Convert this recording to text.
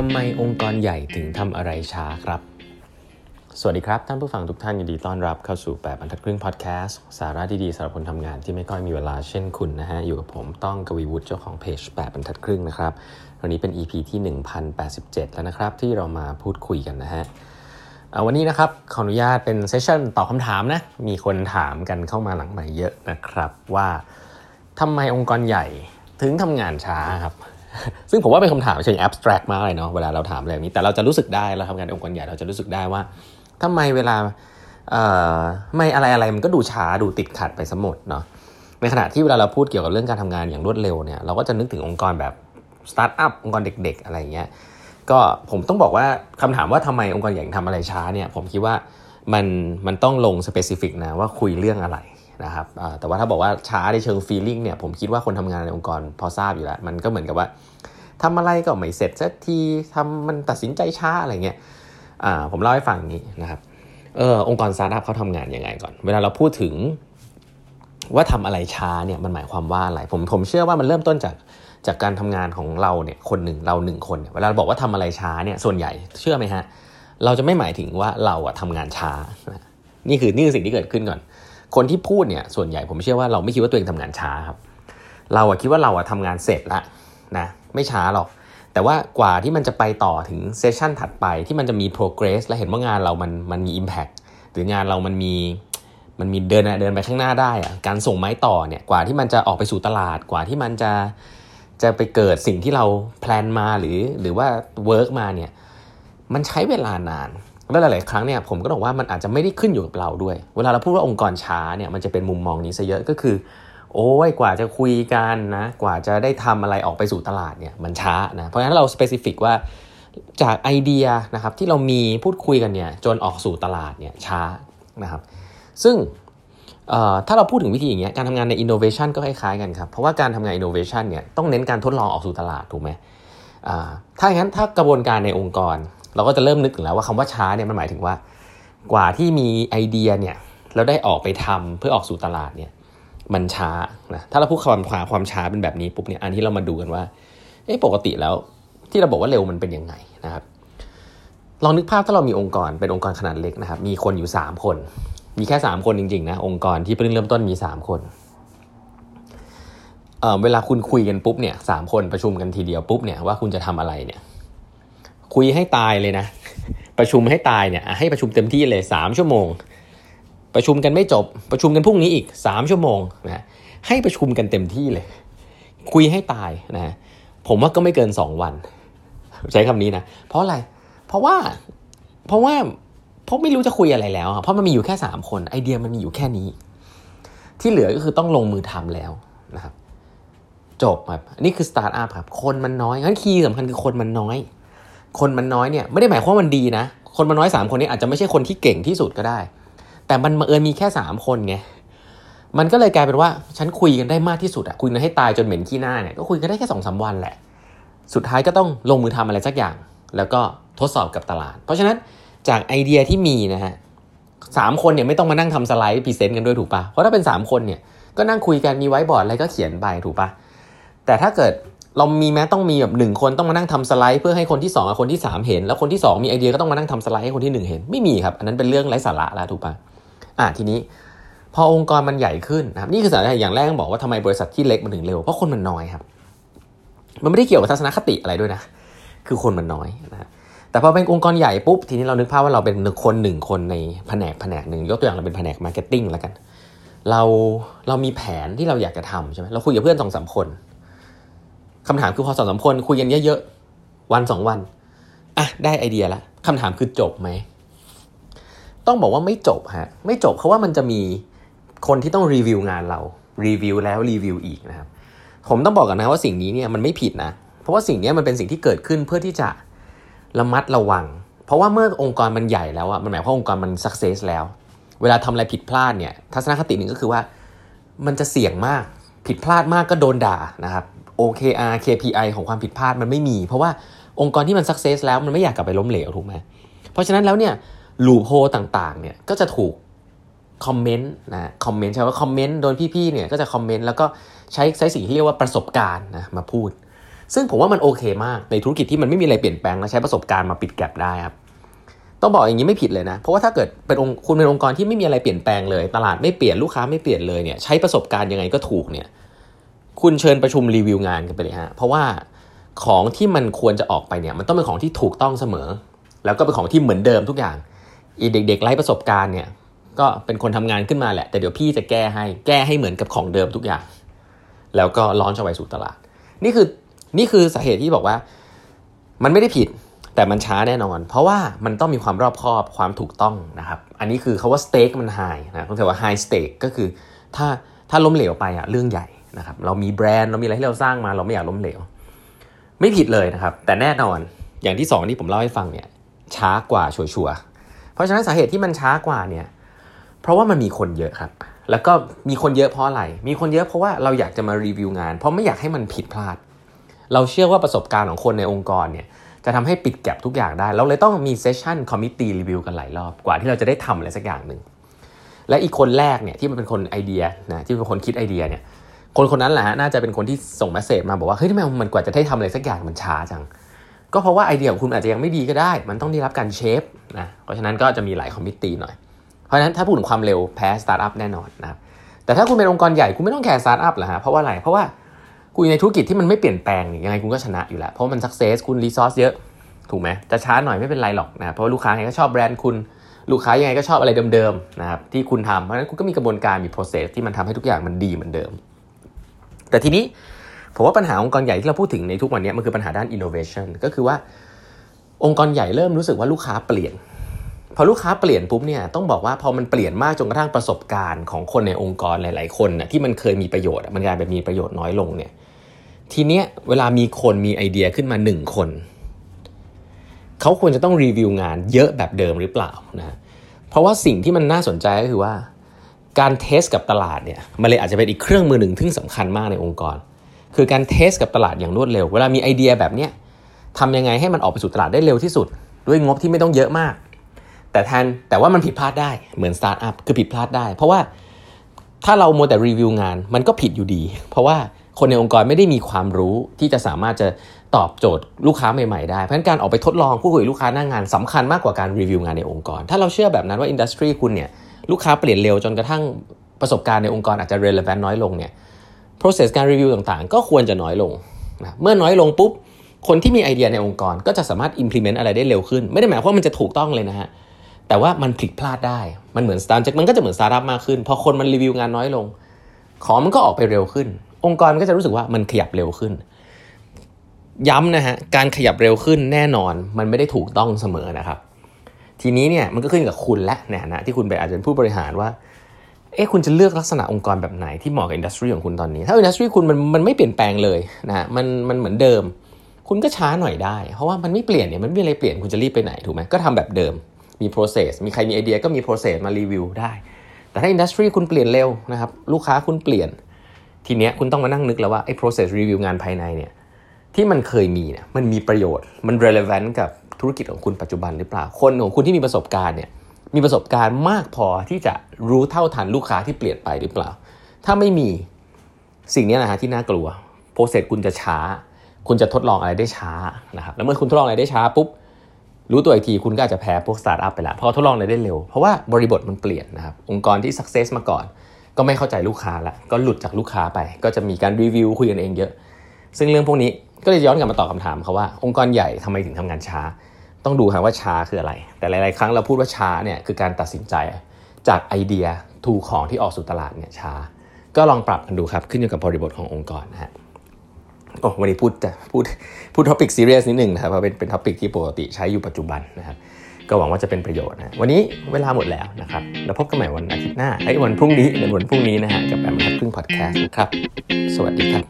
ทำไมองค์กรใหญ่ถึงทำอะไรช้าครับ สวัสดีครับ ท่านผู้ฟังทุกท่านยินดีต้อนรับเข้าสู่ 8บรรทัดครึ่งพอดแคสต์สาระดีๆสำหรับคนทำงานที่ไม่ค่อยมีเวลาเช่นคุณนะฮะ อยู่กับผมต้องกวีวุฒิเจ้าของเพจ8บรรทัดครึ่งนะครับวันนี้เป็น EP ที่ 1087 แล้วนะครับ ที่เรามาพูดคุยกันนะฮะวันนี้นะครับขออนุญาตเป็นเซสชั่นตอบคำถามนะมีคนถามกันเข้ามาหลังใหม่เยอะนะครับว่าทำไมองค์กรใหญ่ถึงทำงานช้าครับ ซึ่งผมว่าเป็นคำถามเชิง abstract มากเลยเนาะเวลาเราถามอะไรแบบนี้ แต่เราจะรู้สึกได้เราทำงานองค์กรใหญ่เราจะรู้สึกได้ว่าทำไมเวลาทำอะไรอะไรมันก็ดูช้าดูติดขัดไปหมดเนาะในขณะที่เวลาเราพูดเกี่ยวกับเรื่องการทำงานอย่างรวดเร็วเนี่ยเราก็จะนึกถึงองค์กรแบบสตาร์ทอัพองค์กรเล็ก ๆ อะไรเงี้ยก็ผมต้องบอกว่าคำถามว่าทำไมองค์กรใหญ่ทำอะไรช้าเนี่ยผมคิดว่ามันมันต้องลง specific นะว่าคุยเรื่องอะไร นะครับแต่ว่าถ้าบอกว่าช้าในเชิง feeling เนี่ยผมคิดว่าคนทำงานในองค์กรพอทราบอยู่แล้ว มันก็เหมือนกับว่าทำอะไรก็ไม่เสร็จสักทีทำมันตัดสินใจช้าอะไรเงี้ยผมเล่าให้ฟังนี้นะครับเออองค์กรสตาร์ทอัพเขาทำงานยังไงก่อน เวลาเราพูดถึงว่าทำอะไรช้าเนี่ยมันหมายความว่าอะไรผมผมเชื่อว่ามันเริ่มต้นจากจากการทำงานของเราเนี่ยคนหนึ่งเราหนึ่งคน เวลาเราบอกว่าทำอะไรช้าเนี่ยส่วนใหญ่เชื่อไหมฮะเราจะไม่หมายถึงว่าเราอะทำงานช้า นี่คือนี่คือสิ่งที่เกิดขึ้นก่อน คนที่พูดเนี่ยส่วนใหญ่ผมเชื่อว่าเราไม่คิดว่าตัวเองทำงานช้าครับ เราอะคิดว่าเราอะทำงานเสร็จละนะไม่ช้าหรอกแต่ว่ากว่าที่มันจะไปต่อถึง session ถัดไปที่มันจะมี progress และเห็นว่างานเรามันมันมี impact หรืองานเรามันมีมันมีเดินเดินไปข้างหน้าได้อะการส่งไม้ต่อเนี่ยกว่าที่มันจะออกไปสู่ตลาดกว่าที่มันจะจะไปเกิดสิ่งที่เรา plan มาหรือหรือว่า work มาเนี่ยมันใช้เวลานาน แล้วหลาย ๆ ครั้งเนี่ยผมก็บอกว่ามันอาจจะไม่ได้ขึ้นอยู่กับเราด้วย เวลาเราพูดว่าองค์กรช้าเนี่ยมันจะเป็นมุมมองนี้ซะเยอะก็คือ โอ้ยกว่าจะคุยกันนะกว่าจะได้ทำอะไรออกไปสู่ตลาดเนี่ยมันช้านะเพราะฉะนั้นเรา specific ว่าจากไอเดียนะครับที่เรามีพูดคุยกันเนี่ยจนออกสู่ตลาดเนี่ยช้านะครับซึ่งถ้าเราพูดถึงวิธีอย่างเงี้ยการทำงานในอินโนเวชันก็คล้ายๆกันครับ เพราะว่าการทำงานอินโนเวชันเนี่ยต้องเน้นการทดลองออกสู่ตลาดถูกไหมถ้าอย่างนั้นถ้ากระบวนการในองค์กร เราก็จะเริ่มนึกถึงแล้วว่าคำว่าช้าเนี่ยมันหมายถึงว่า กว่าที่มีไอเดียเนี่ยเราได้ออกไปทำเพื่อออกสู่ตลาดเนี่ยมันช้านะถ้าเราพูดความความความช้าเป็นแบบนี้ปุ๊บเนี่ยอันที่เรามาดูกันว่าเอ๊ะปกติแล้วที่เราบอกว่าเร็วมันเป็นยังไงนะครับลองนึกภาพถ้าเรามีองค์กรเป็นองค์กรขนาดเล็กนะครับ มีคนอยู่ 3 คน มีแค่ 3 คนจริงๆนะองค์กรที่เพิ่งเริ่มต้นมี 3 คนเเวลาคุณคุยกันปุ๊บเนี่ยสามคนประชุมกันทีเดียวปุ๊บเนี่ยว่าคุณจะทำอะไรเนี่ย คุยให้ตายเลยนะ ประชุมให้ตายเนี่ยให้ประชุมเต็มที่เลยสามชั่วโมง ประชุมกันไม่จบ ประชุมกันพรุ่งนี้อีกสามชั่วโมงนะให้ประชุมกันเต็มที่เลย คุยให้ตายนะผมว่าก็ไม่เกินสองวัน ใช้คำนี้นะเพราะอะไร เพราะว่าเพราะว่าเพราะไม่รู้จะคุยอะไรแล้ว เพราะมันมีอยู่แค่สามคนไอเดียมันมีอยู่แค่นี้ ที่เหลือก็คือต้องลงมือทำแล้วนะครับจบครับนี่คือสตาร์ทอัพครับคนมันน้อยงั้น key สำคัญคือคนมันน้อย คนมันน้อยเนี่ยไม่ได้หมายความว่ามันดีนะ คนมันน้อยสามคนนี้อาจจะไม่ใช่คนที่เก่งที่สุดก็ได้ แต่มันเออมีแค่สามคนไงมันก็เลยกลายเป็นว่าฉันคุยกันได้มากที่สุดอะคุยกันให้ตายจนเหม็นขี้หน้าเนี่ยก็คุยกันได้แค่สองสามวันแหละ สุดท้ายก็ต้องลงมือทำอะไรสักอย่าง แล้วก็ทดสอบกับตลาด เพราะฉะนั้นจากไอเดียที่มีนะฮะสามคนเนี่ยไม่ต้องมานั่งทำสไลด์ present กันด้วยถูกปะเพราะถ้าเป็นสามคนเนี่ยก็นั่งคุยกันมีไว้บอร์ดอะไรก็เขียนไปถูกปะแต่ถ้าเกิด เรามีแม้ต้องมีแบบหนึ่งคนต้องมานั่งทำสไลด์เพื่อให้คนที่2กับคนที่ 3 เห็น แล้วคนที่ 2 มีไอเดียก็ต้องมานั่งทำสไลด์ให้คนที่ 1 เห็น ไม่มีครับ อันนั้นเป็นเรื่องไร้สาระแล้วถูกปะอะทีนี้ พอองค์กรมันใหญ่ขึ้นนะครับนี่คือสาเหตุอย่างแรกบอกว่าทำไมบริษัทที่เล็กมันถึงเร็วเพราะคนมันน้อยครับ มันไม่ได้เกี่ยวกับทัศนคติอะไรด้วยนะ คือคนมันน้อยนะแต่พอเป็นองค์กรใหญ่ปุ๊บทีนี้เรานึกภาพว่าเราเป็นคนหนึ่งคนในแผนกแผนกหนึ่งยกตัวอย่างเราเป็นแผนก marketing แล้วกันเราเรามีแผนที่เราอยากจะทำใช่ไหมเราคุยกับเพื่อนสองสามคน คำถามคือพอสองสามคนคุยกันเยอะๆวันสองวันอะได้ไอเดียละคำถามคือจบไหมต้องบอกว่าไม่จบฮะไม่จบเพราะว่ามันจะมีคนที่ต้องรีวิวงานเรารีวิวแล้วรีวิวอีกนะครับ ผมต้องบอกกันนะว่าสิ่งนี้เนี่ยมันไม่ผิดนะ เพราะว่าสิ่งนี้มันเป็นสิ่งที่เกิดขึ้นเพื่อที่จะระมัดระวัง เพราะว่าเมื่อองค์กรมันใหญ่แล้วอะมันหมายความว่าองค์กรมัน success แล้ว เวลาทำอะไรผิดพลาดเนี่ยทัศนคติหนึ่งก็คือว่า มันจะเสี่ยงมากผิดพลาดมากก็โดนด่านะครับ OKR KPI ของความผิดพลาดมันไม่มี เพราะว่าองค์กรที่มัน success แล้วมันไม่อยากกลับไปล้มเหลวถูกไหมเพราะฉะนั้นแล้วเนี่ย loophole ต่างๆเนี่ยก็จะถูกคอมเมนต์นะคอมเมนต์ใช่ว่าคอมเมนต์โดยพี่ๆเนี่ยก็จะคอมเมนต์แล้วก็ใช้ใช้สิ่งที่เรียกว่าประสบการณ์นะมาพูด ซึ่งผมว่ามันโอเคมากในธุรกิจที่มันไม่มีอะไรเปลี่ยนแปลงและใช้ประสบการณ์มาปิดแกลบได้ครับต้องบอกอย่างนี้ไม่ผิดเลยนะ เพราะว่าถ้าเกิดเป็นองค์คุณเป็นองค์กรที่ไม่มีอะไรเปลี่ยนแปลงเลย ตลาดไม่เปลี่ยนลูกค้าไม่เปลี่ยนเลยเนี่ยใช้ประสบการณ์ยังไงก็ถูกเนี่ย คุณเชิญประชุมรีวิวงานกันไปเลยฮะเพราะว่าของที่มันควรจะออกไปเนี่ยมันต้องเป็นของที่ถูกต้องเสมอ แล้วก็เป็นของที่เหมือนเดิมทุกอย่าง อีเด็กๆไร้ประสบการณ์เนี่ยก็เป็นคนทำงานขึ้นมาแหละ แต่เดี๋ยวพี่จะแก้ให้แก้ให้เหมือนกับของเดิมทุกอย่าง แล้วก็ล้อนชาวไปสู่ตลาด นี่คือนี่คือสาเหตุที่บอกว่า มันไม่ได้ผิดแต่มันช้าแน่นอน เพราะว่ามันต้องมีความรอบคอบความถูกต้องนะครับ อันนี้คือเขาว่าสเต็กมันไฮนะต้องถือว่าไฮสเต็กก็คือถ้าถ้าล้มเหลวไปอะเรื่องใหญ่ นะครับเรามีแบรนด์เรามีอะไรที่เราสร้างมา เราไม่อยากล้มเหลว ไม่ผิดเลยนะครับ แต่แน่นอนอย่างที่สองที่ผมเล่าให้ฟังเนี่ยช้ากว่าชัวร์เพราะฉะนั้นสาเหตุที่มันช้ากว่าเนี่ยเพราะว่ามันมีคนเยอะครับ แล้วก็มีคนเยอะเพราะอะไร มีคนเยอะเพราะว่าเราอยากจะมารีวิวงาน เพราะไม่อยากให้มันผิดพลาด เราเชื่อว่าประสบการณ์ของคนในองค์กรเนี่ยจะทำให้ปิด gap ทุกอย่างได้ เราเลยต้องมี session committee review กันหลายรอบกว่าที่เราจะได้ทำอะไรสักอย่างหนึ่งและอีกคนแรกเนี่ยที่มันเป็นคนไอเดียนะที่เป็นคนคิดไอเดียเนี่ย คนคนนั้นแหละฮะน่าจะเป็นคนที่ส่ง message มาบอกว่าเฮ้ยทำไมมันกว่าจะได้ทำอะไรสักอย่างมันช้าจัง ก็เพราะว่าไอเดียของคุณอาจจะยังไม่ดีก็ได้ มันต้องได้รับการ shape นะเพราะฉะนั้นก็จะมีหลาย committee หน่อย เพราะฉะนั้นถ้าพูดถึงความเร็วแพ้สตาร์ทอัพแน่นอนนะครับแต่ถ้าคุณเป็นองค์กรใหญ่คุณไม่ต้องแคร์สตาร์ทอัพหรอกฮะเพราะว่าอะไรเพราะว่าคุณในธุรกิจที่มันไม่เปลี่ยนแปลงยังไงคุณก็ชนะอยู่แล้วเพราะมัน success คุณ resource เยอะถูกไหมจะช้าหน่อยไม่เป็นไรหรอกนะเพราะลูกค้าไงก็ชอบแบรนด์คุณลูกค้ายังไงก็ชอบอะไรเดิมๆนะครับที่คุณทำเพราะฉะนั้นคุณก็มีกระบวนการมี process ที่มันทำให้ทุกอย่างมันดีเหมือนเดิม แต่ทีนี้ผมว่าปัญหาองค์กรใหญ่ที่เราพูดถึงในทุกวันนี้มันคือปัญหาด้าน innovation ก็คือว่าองค์กรใหญ่เริ่มรู้สึกว่าลูกค้าเปลี่ยน พอลูกค้าเปลี่ยนปุ๊บเนี่ยต้องบอกว่าพอมันเปลี่ยนมากจนกระทั่งประสบการณ์ของคนในองค์กรหลาย ๆ คนนะที่มันเคยมีประโยชน์มันกลายเป็นมีประโยชน์น้อยลงเนี่ยทีเนี้ยเวลามีคนมีไอเดียขึ้นมาหนึ่งคนเขาควรจะต้องรีวิวงานเยอะแบบเดิมหรือเปล่านะเพราะว่าสิ่งที่มันน่าสนใจก็คือว่า การ test กับตลาดเนี่ยมันเลยอาจจะเป็นอีกเครื่องมือหนึ่งที่สำคัญมากในองค์กร คือการ test กับตลาดอย่างรวดเร็ว เวลามีไอเดียแบบเนี้ยทำยังไงให้มันออกไปสู่ตลาดได้เร็วที่สุด ด้วยงบที่ไม่ต้องเยอะมาก แต่แทนแต่ว่ามันผิดพลาดได้เหมือนสตาร์ทอัพคือผิดพลาดได้ เพราะว่าถ้าเรามัวแต่รีวิวงานมันก็ผิดอยู่ดี เพราะว่าคนในองค์กรไม่ได้มีความรู้ที่จะสามารถจะตอบโจทย์ลูกค้าใหม่ๆได้เพราะฉะนั้นการออกไปทดลองพูดคุยลูกค้าหน้างานสำคัญมากกว่าการรีวิวงานในองค์กร ถ้าเราเชื่อแบบนั้นว่า industry คุณเนี่ย ลูกค้าเปลี่ยนเร็วจนกระทั่งประสบการณ์ในองค์กรอาจจะ relevant น้อยลงเนี่ย process การรีวิวต่างๆ ก็ควรจะน้อยลงนะเมื่อน้อยลงปุ๊บ คนที่มีไอเดียในองค์กรก็จะสามารถ implement อะไรได้เร็วขึ้น ไม่ได้หมายความว่ามันจะถูกต้องเลยนะฮะ แต่ว่ามันผิดพลาดได้ มันเหมือนสตาร์ทมันก็จะเหมือนสตาร์ทอัพมากขึ้น พอคนมันรีวิวงานน้อยลง ของมันก็ออกไปเร็วขึ้น องค์กรมันก็จะรู้สึกว่ามันขยับเร็วขึ้น ย้ำนะฮะ การขยับเร็วขึ้นแน่นอน มันไม่ได้ถูกต้องเสมอนะครับ ทีนี้เนี่ยมันก็ขึ้นกับคุณและในฐานะที่คุณเป็นอาจจะเป็นผู้บริหารว่าเอ๊ะคุณจะเลือกลักษณะองค์กรแบบไหนที่เหมาะกับ industry ของคุณตอนนี้ ถ้า industry คุณมันมันไม่เปลี่ยนแปลงเลยนะมันมันเหมือนเดิม คุณก็ช้าหน่อยได้ เพราะว่ามันไม่เปลี่ยนเนี่ยมันไม่มีอะไรเปลี่ยนคุณจะรีบไปไหนถูกไหมก็ทำแบบเดิมมี process มีใครมีไอเดียก็มี process มารีวิวได้ แต่ถ้า industry คุณเปลี่ยนเร็วนะครับลูกค้าคุณเปลี่ยน ทีเนี้ยคุณต้องมานั่งนึกแล้วว่าไอ้ process review งานภายในเนี่ยที่มันเคยมีเนี่ยมันมีประโยชน์มัน relevant กับ ธุรกิจของคุณปัจจุบันหรือเปล่า คนของคุณที่มีประสบการณ์เนี่ยมีประสบการณ์มากพอที่จะรู้เท่าทันลูกค้าที่เปลี่ยนไปหรือเปล่า ถ้าไม่มีสิ่งนี้นะฮะที่น่ากลัว process คุณจะช้า คุณจะทดลองอะไรได้ช้านะครับแล้วเมื่อคุณทดลองอะไรได้ช้าปุ๊บรู้ตัวอีกทีคุณก็อาจจะแพ้พวกสตาร์ทอัพไปแล้วเพราะทดลองอะไรได้เร็ว เพราะว่าบริบทมันเปลี่ยนนะครับองค์กรที่ success มาก่อน ก็ไม่เข้าใจลูกค้าละก็หลุดจากลูกค้าไป ก็จะมีการรีวิวคุยกันเองเยอะ ซึ่งเรื่องพวกนี้ก็เลยย้อนกลับมาตอบคำถามเขาว่าองค์กรใหญ่ทำไมถึงทำงานช้า ต้องดูครับว่าช้าคืออะไร แต่หลาย ๆ ครั้งเราพูดว่าช้าเนี่ยคือการตัดสินใจจากไอเดีย to ของที่ออกสู่ตลาดเนี่ยช้า ก็ลองปรับกันดูครับขึ้นอยู่กับบริบทขององค์กรนะฮะโอ้วันนี้พูดจะพูดพูด topic ซีเรียสนิดหนึ่งนะครับเพราะเป็นเป็น topic ที่ปกติใช้อยู่ปัจจุบันนะครับก็หวังว่าจะเป็นประโยชน์นะวันนี้เวลาหมดแล้วนะครับแล้วพบกันใหม่วันอาทิตย์หน้าไอ้วันพรุ่งนี้เป็นวันพรุ่งนี้นะฮะกับแปดบรรทัดครึ่งพอดแคสต์นะครับ สวัสดีครับ